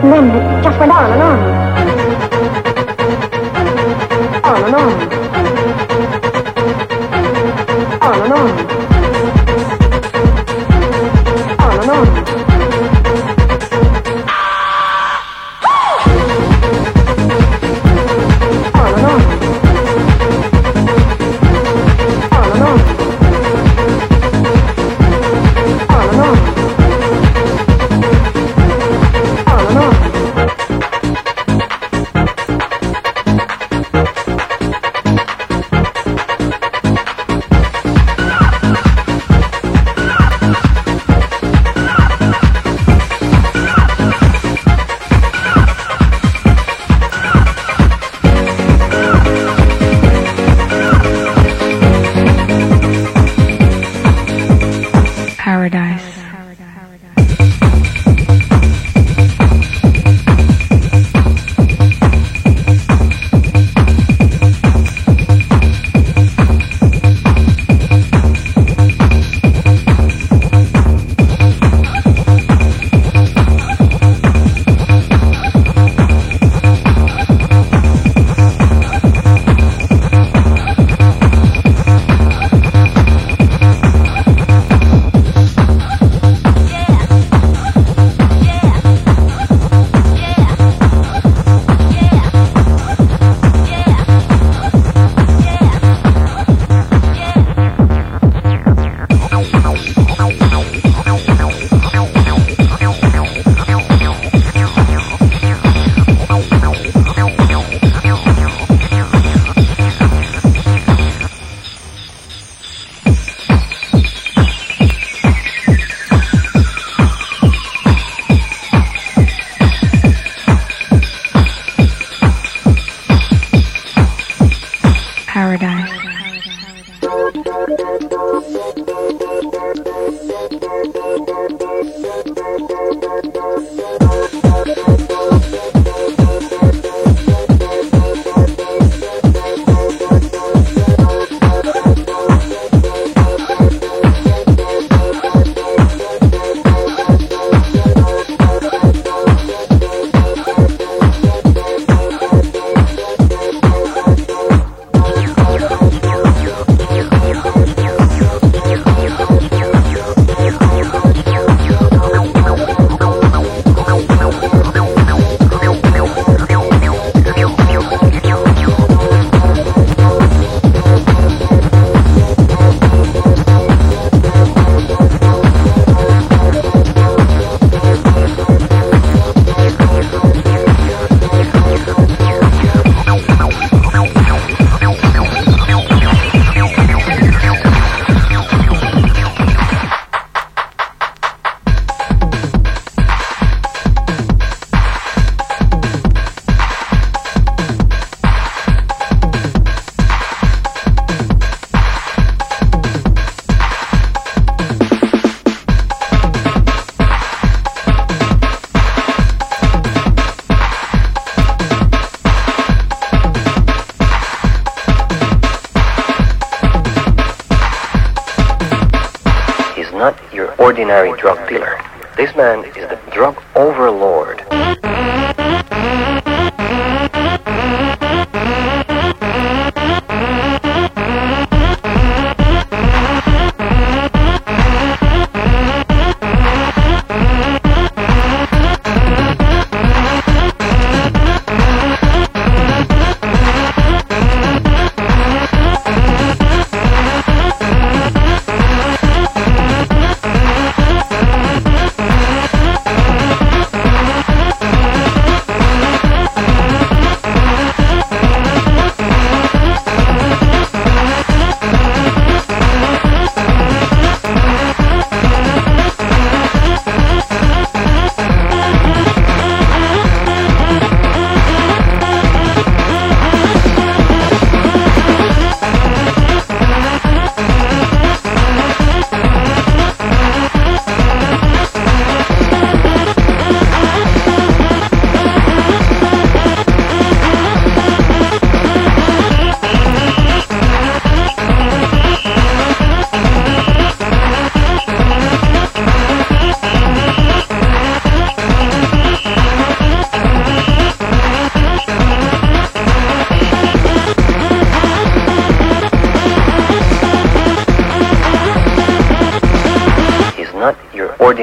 and then it just went on and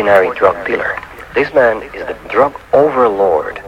ordinary drug dealer. This man is the drug overlord.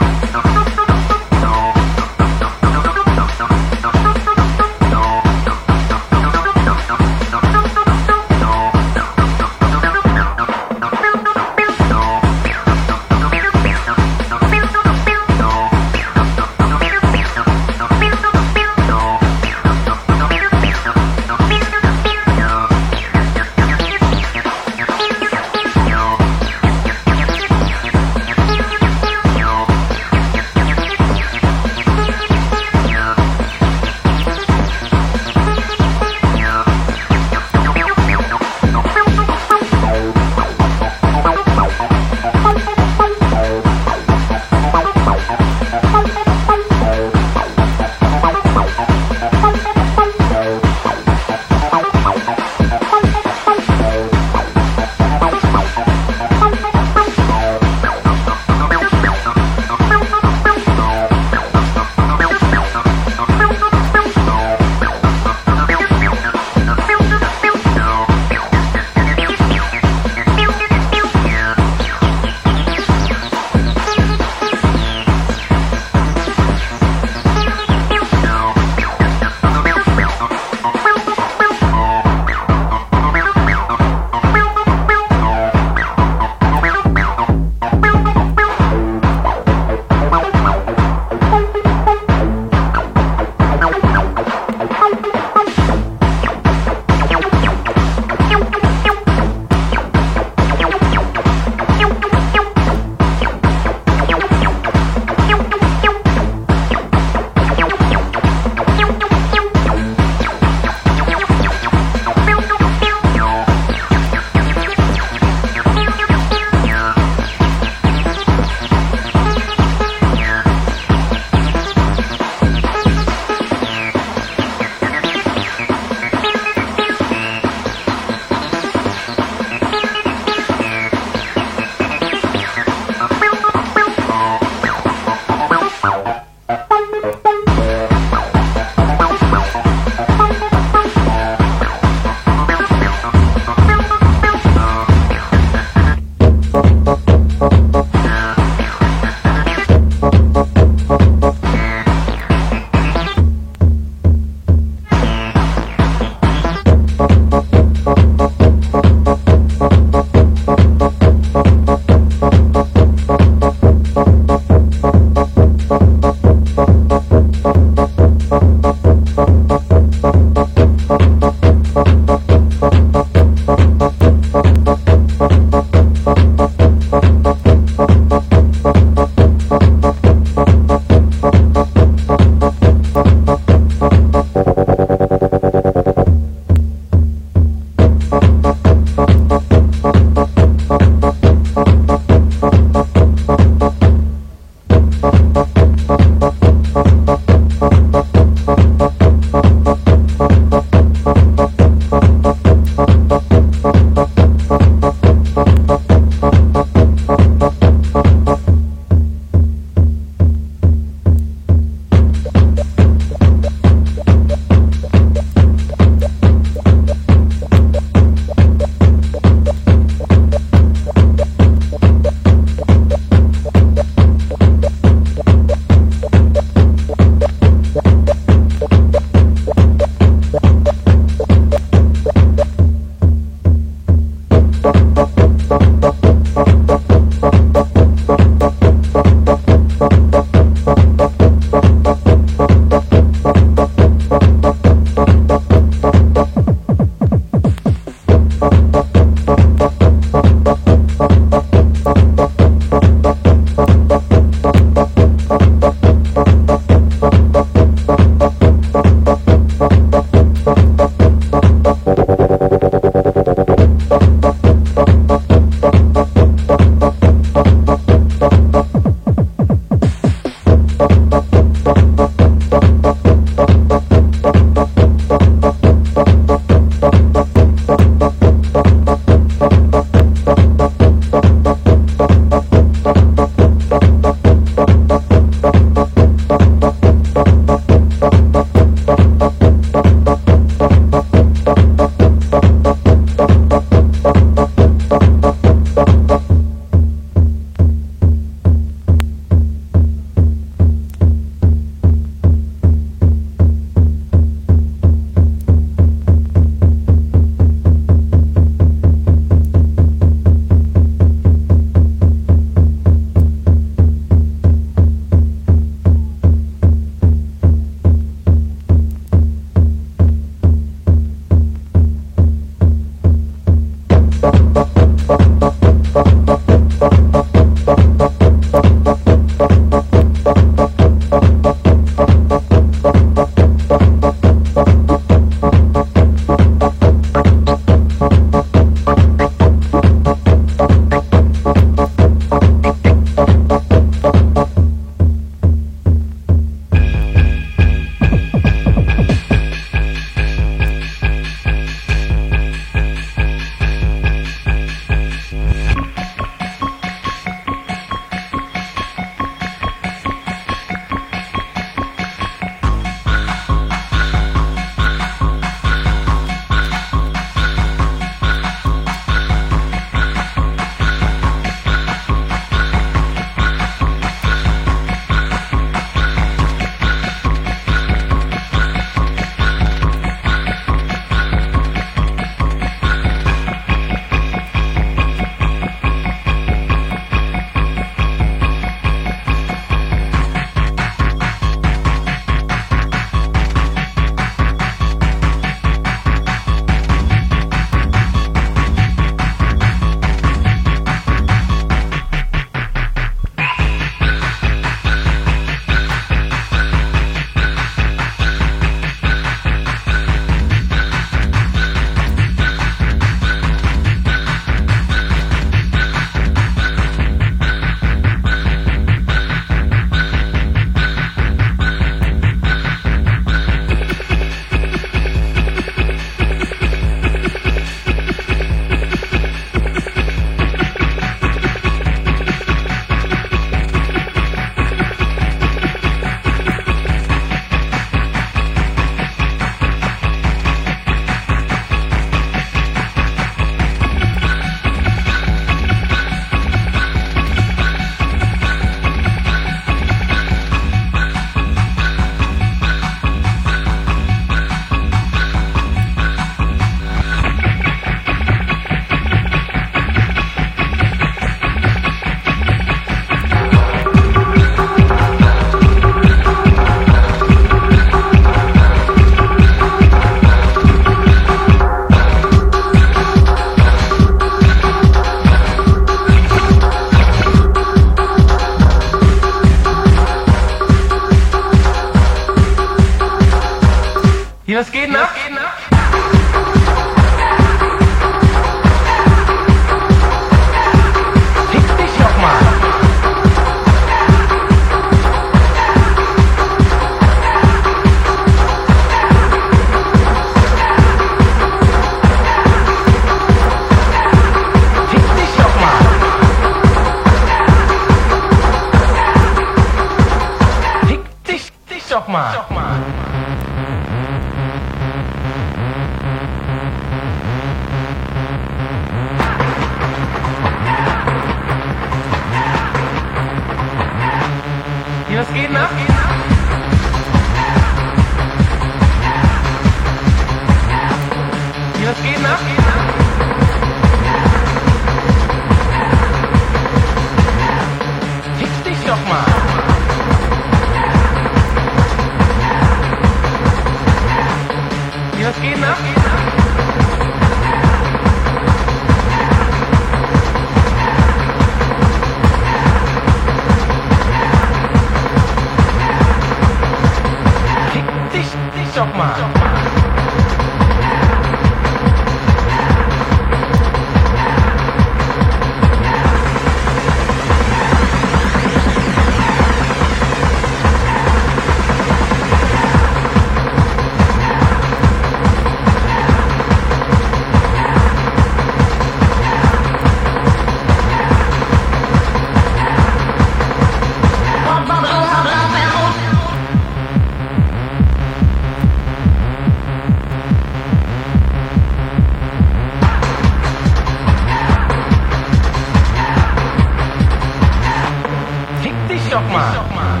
maar.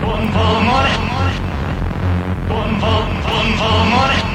Kom, kom, kom,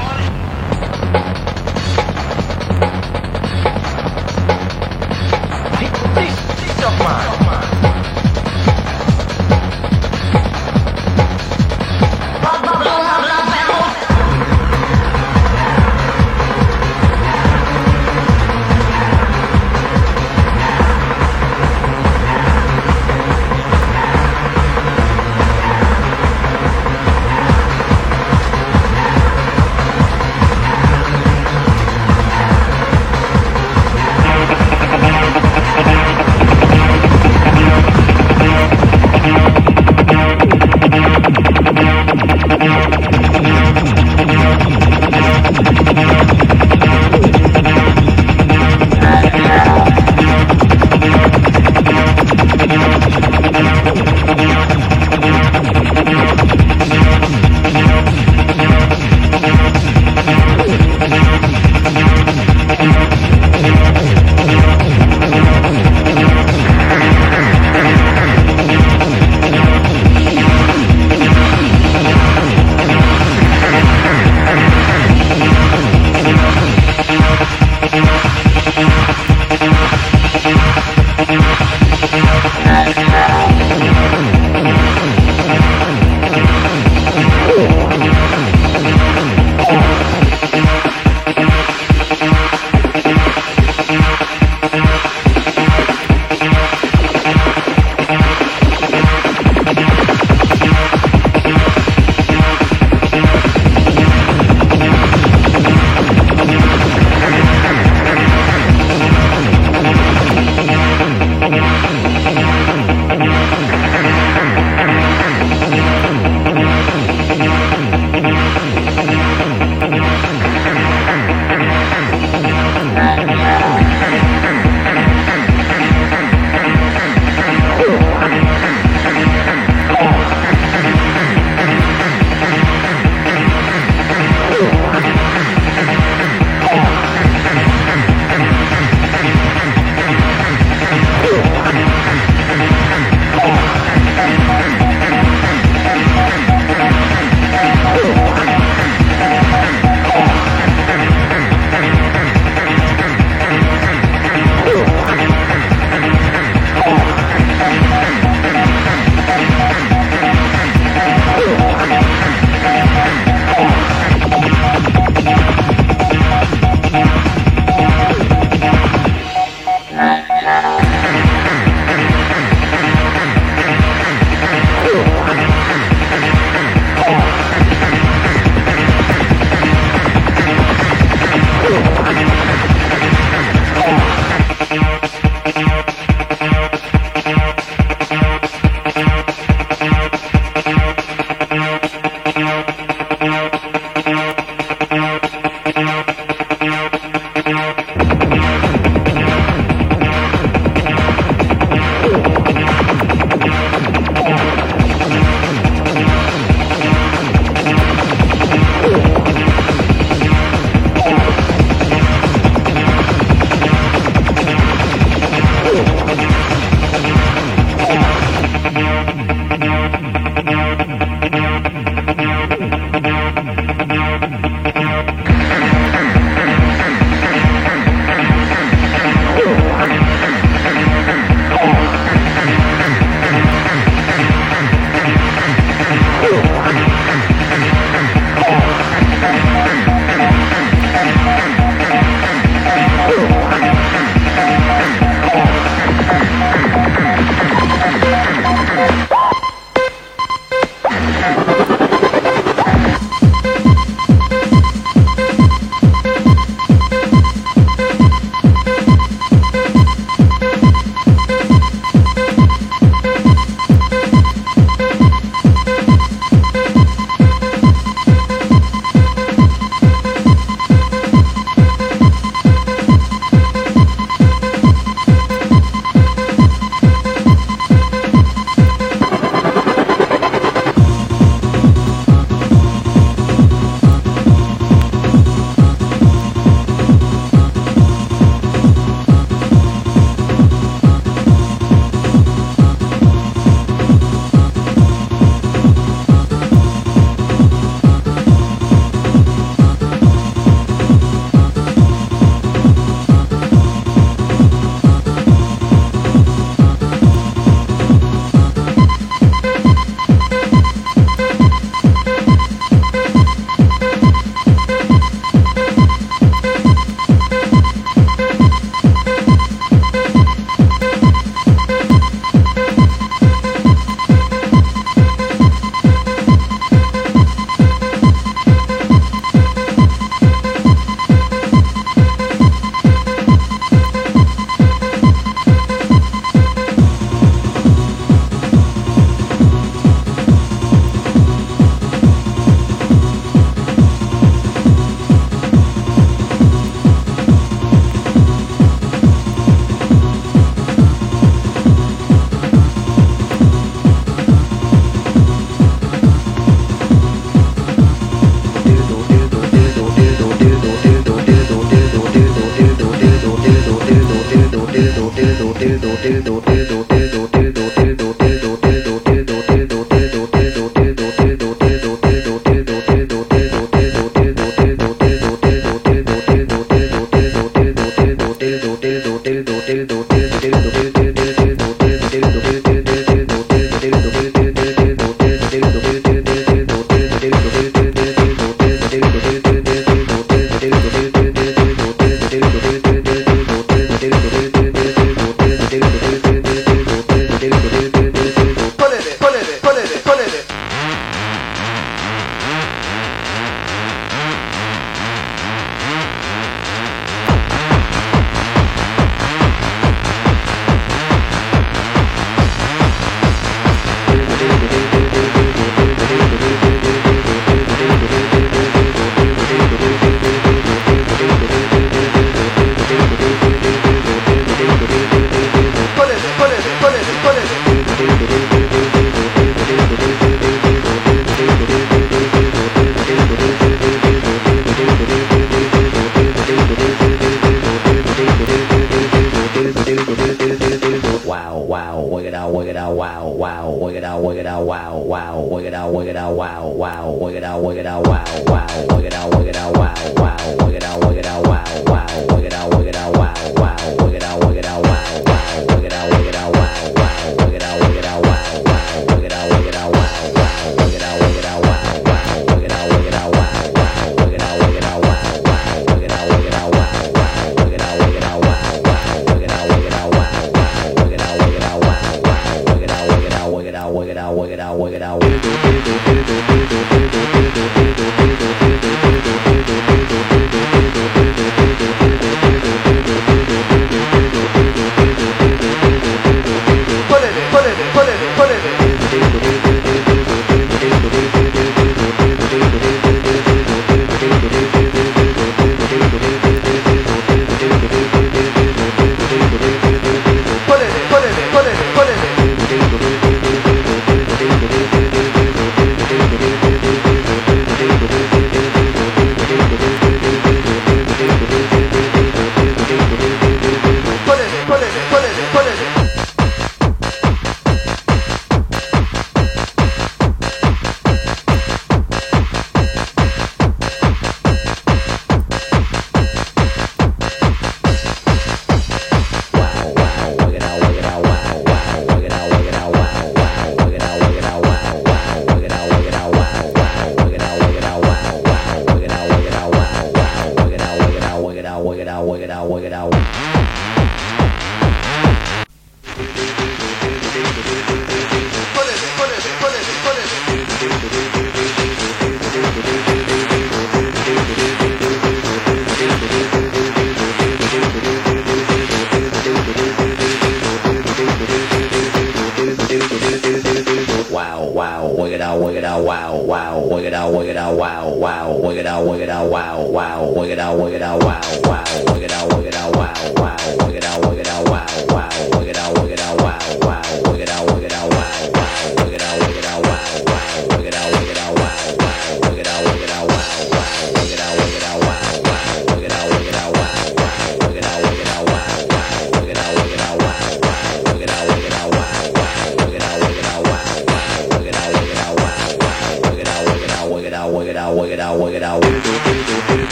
Ponele, ponele,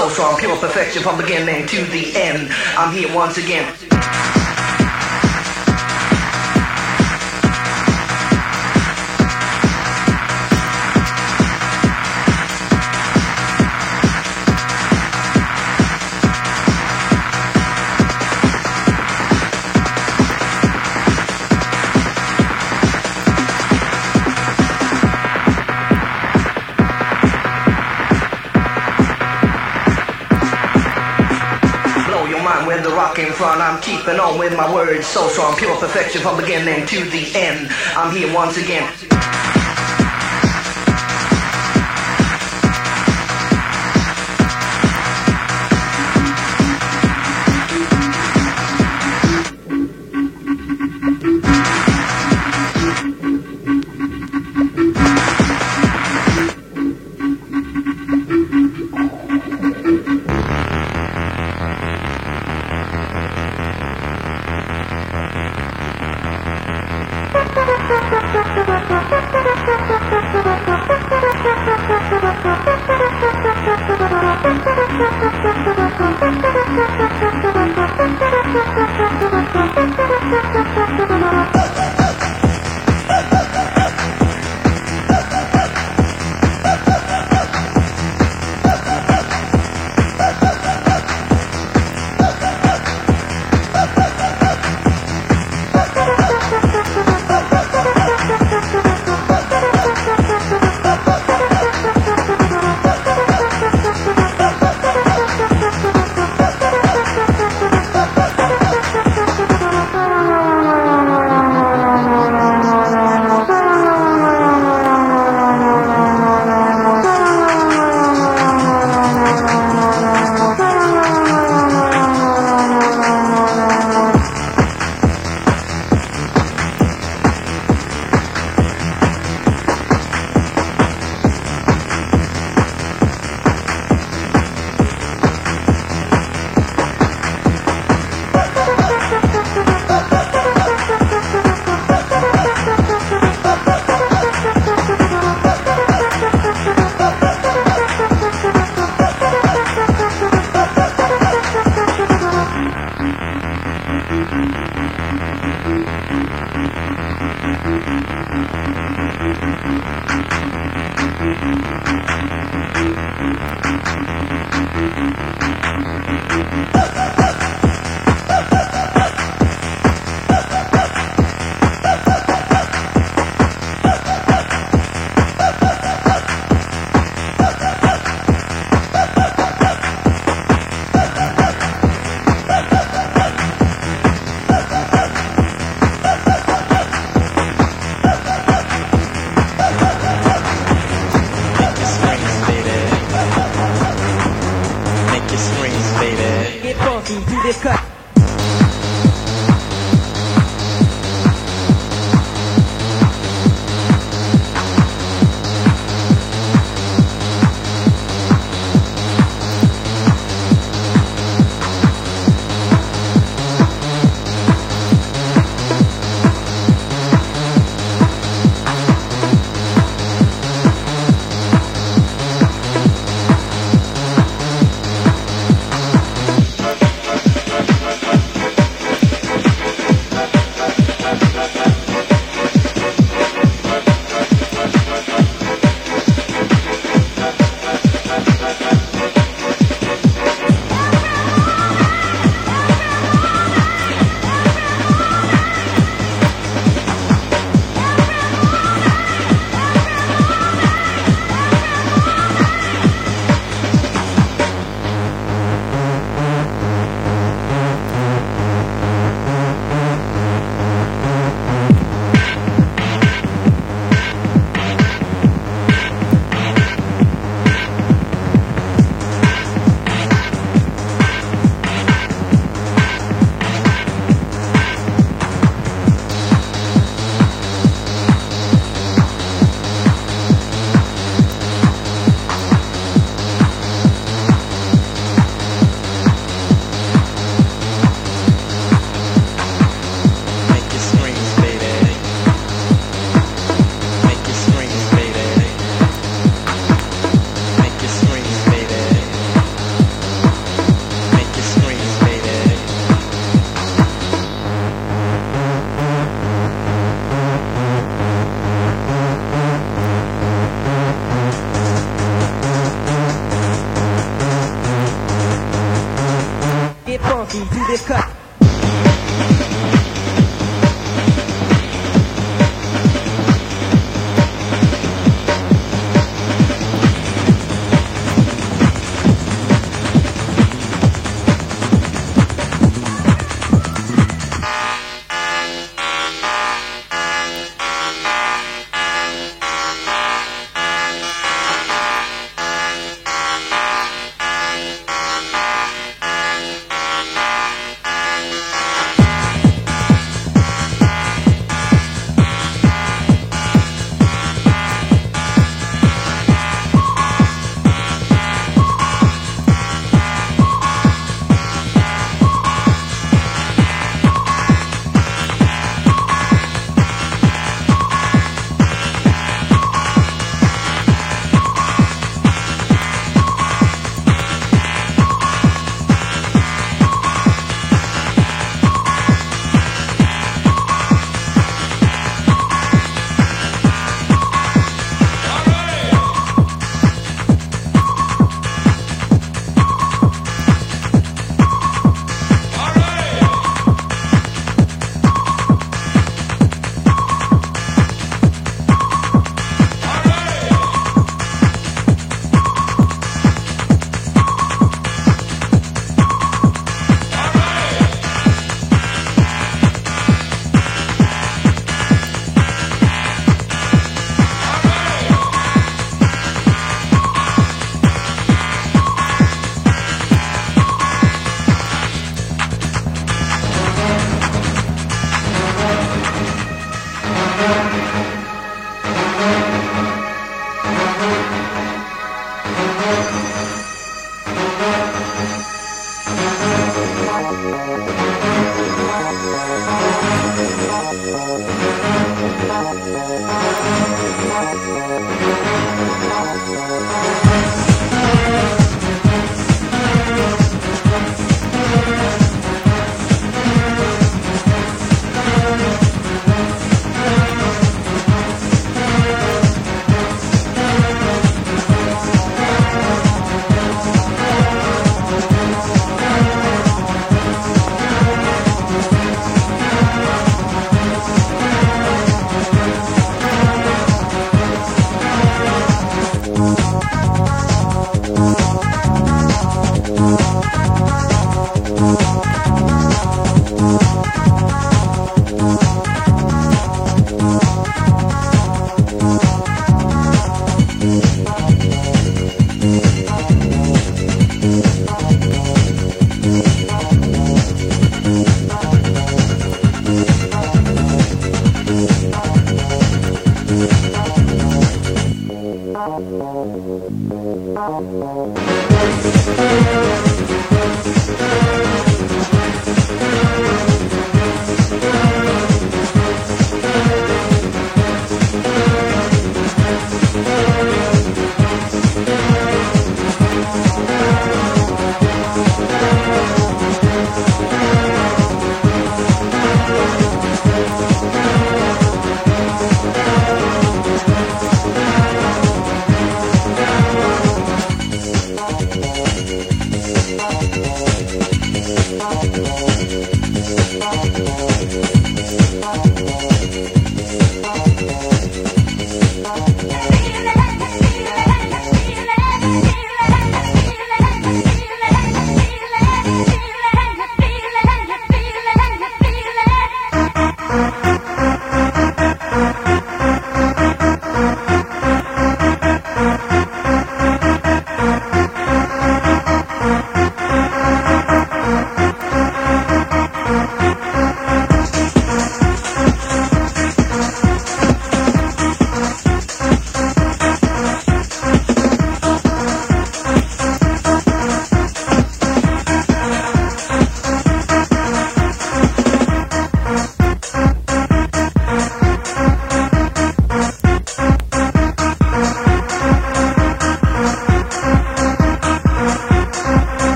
so strong, pure perfection from beginning to the end. I'm here once again. Front. I'm keeping on with my words so strong, pure perfection from beginning to the end. I'm here once again. Ha ha ha!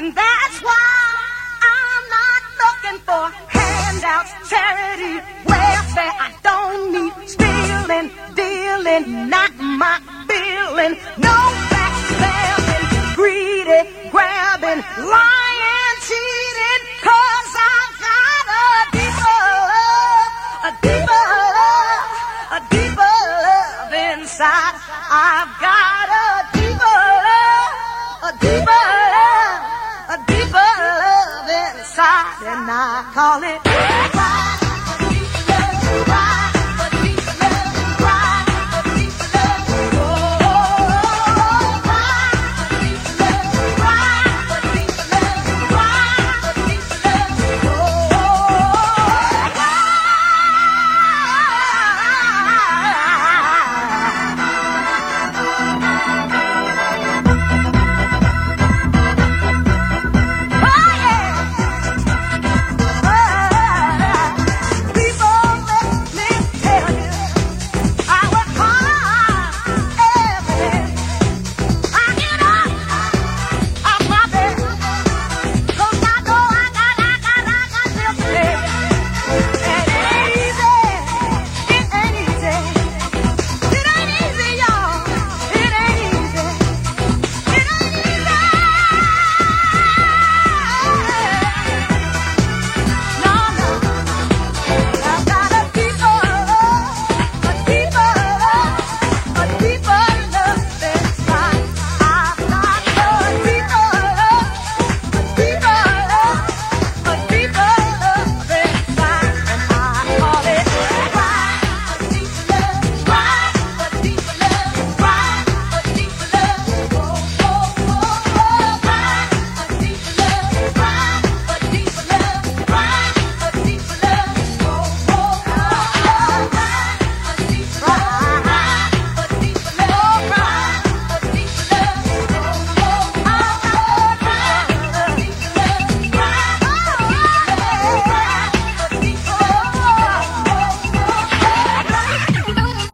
And that's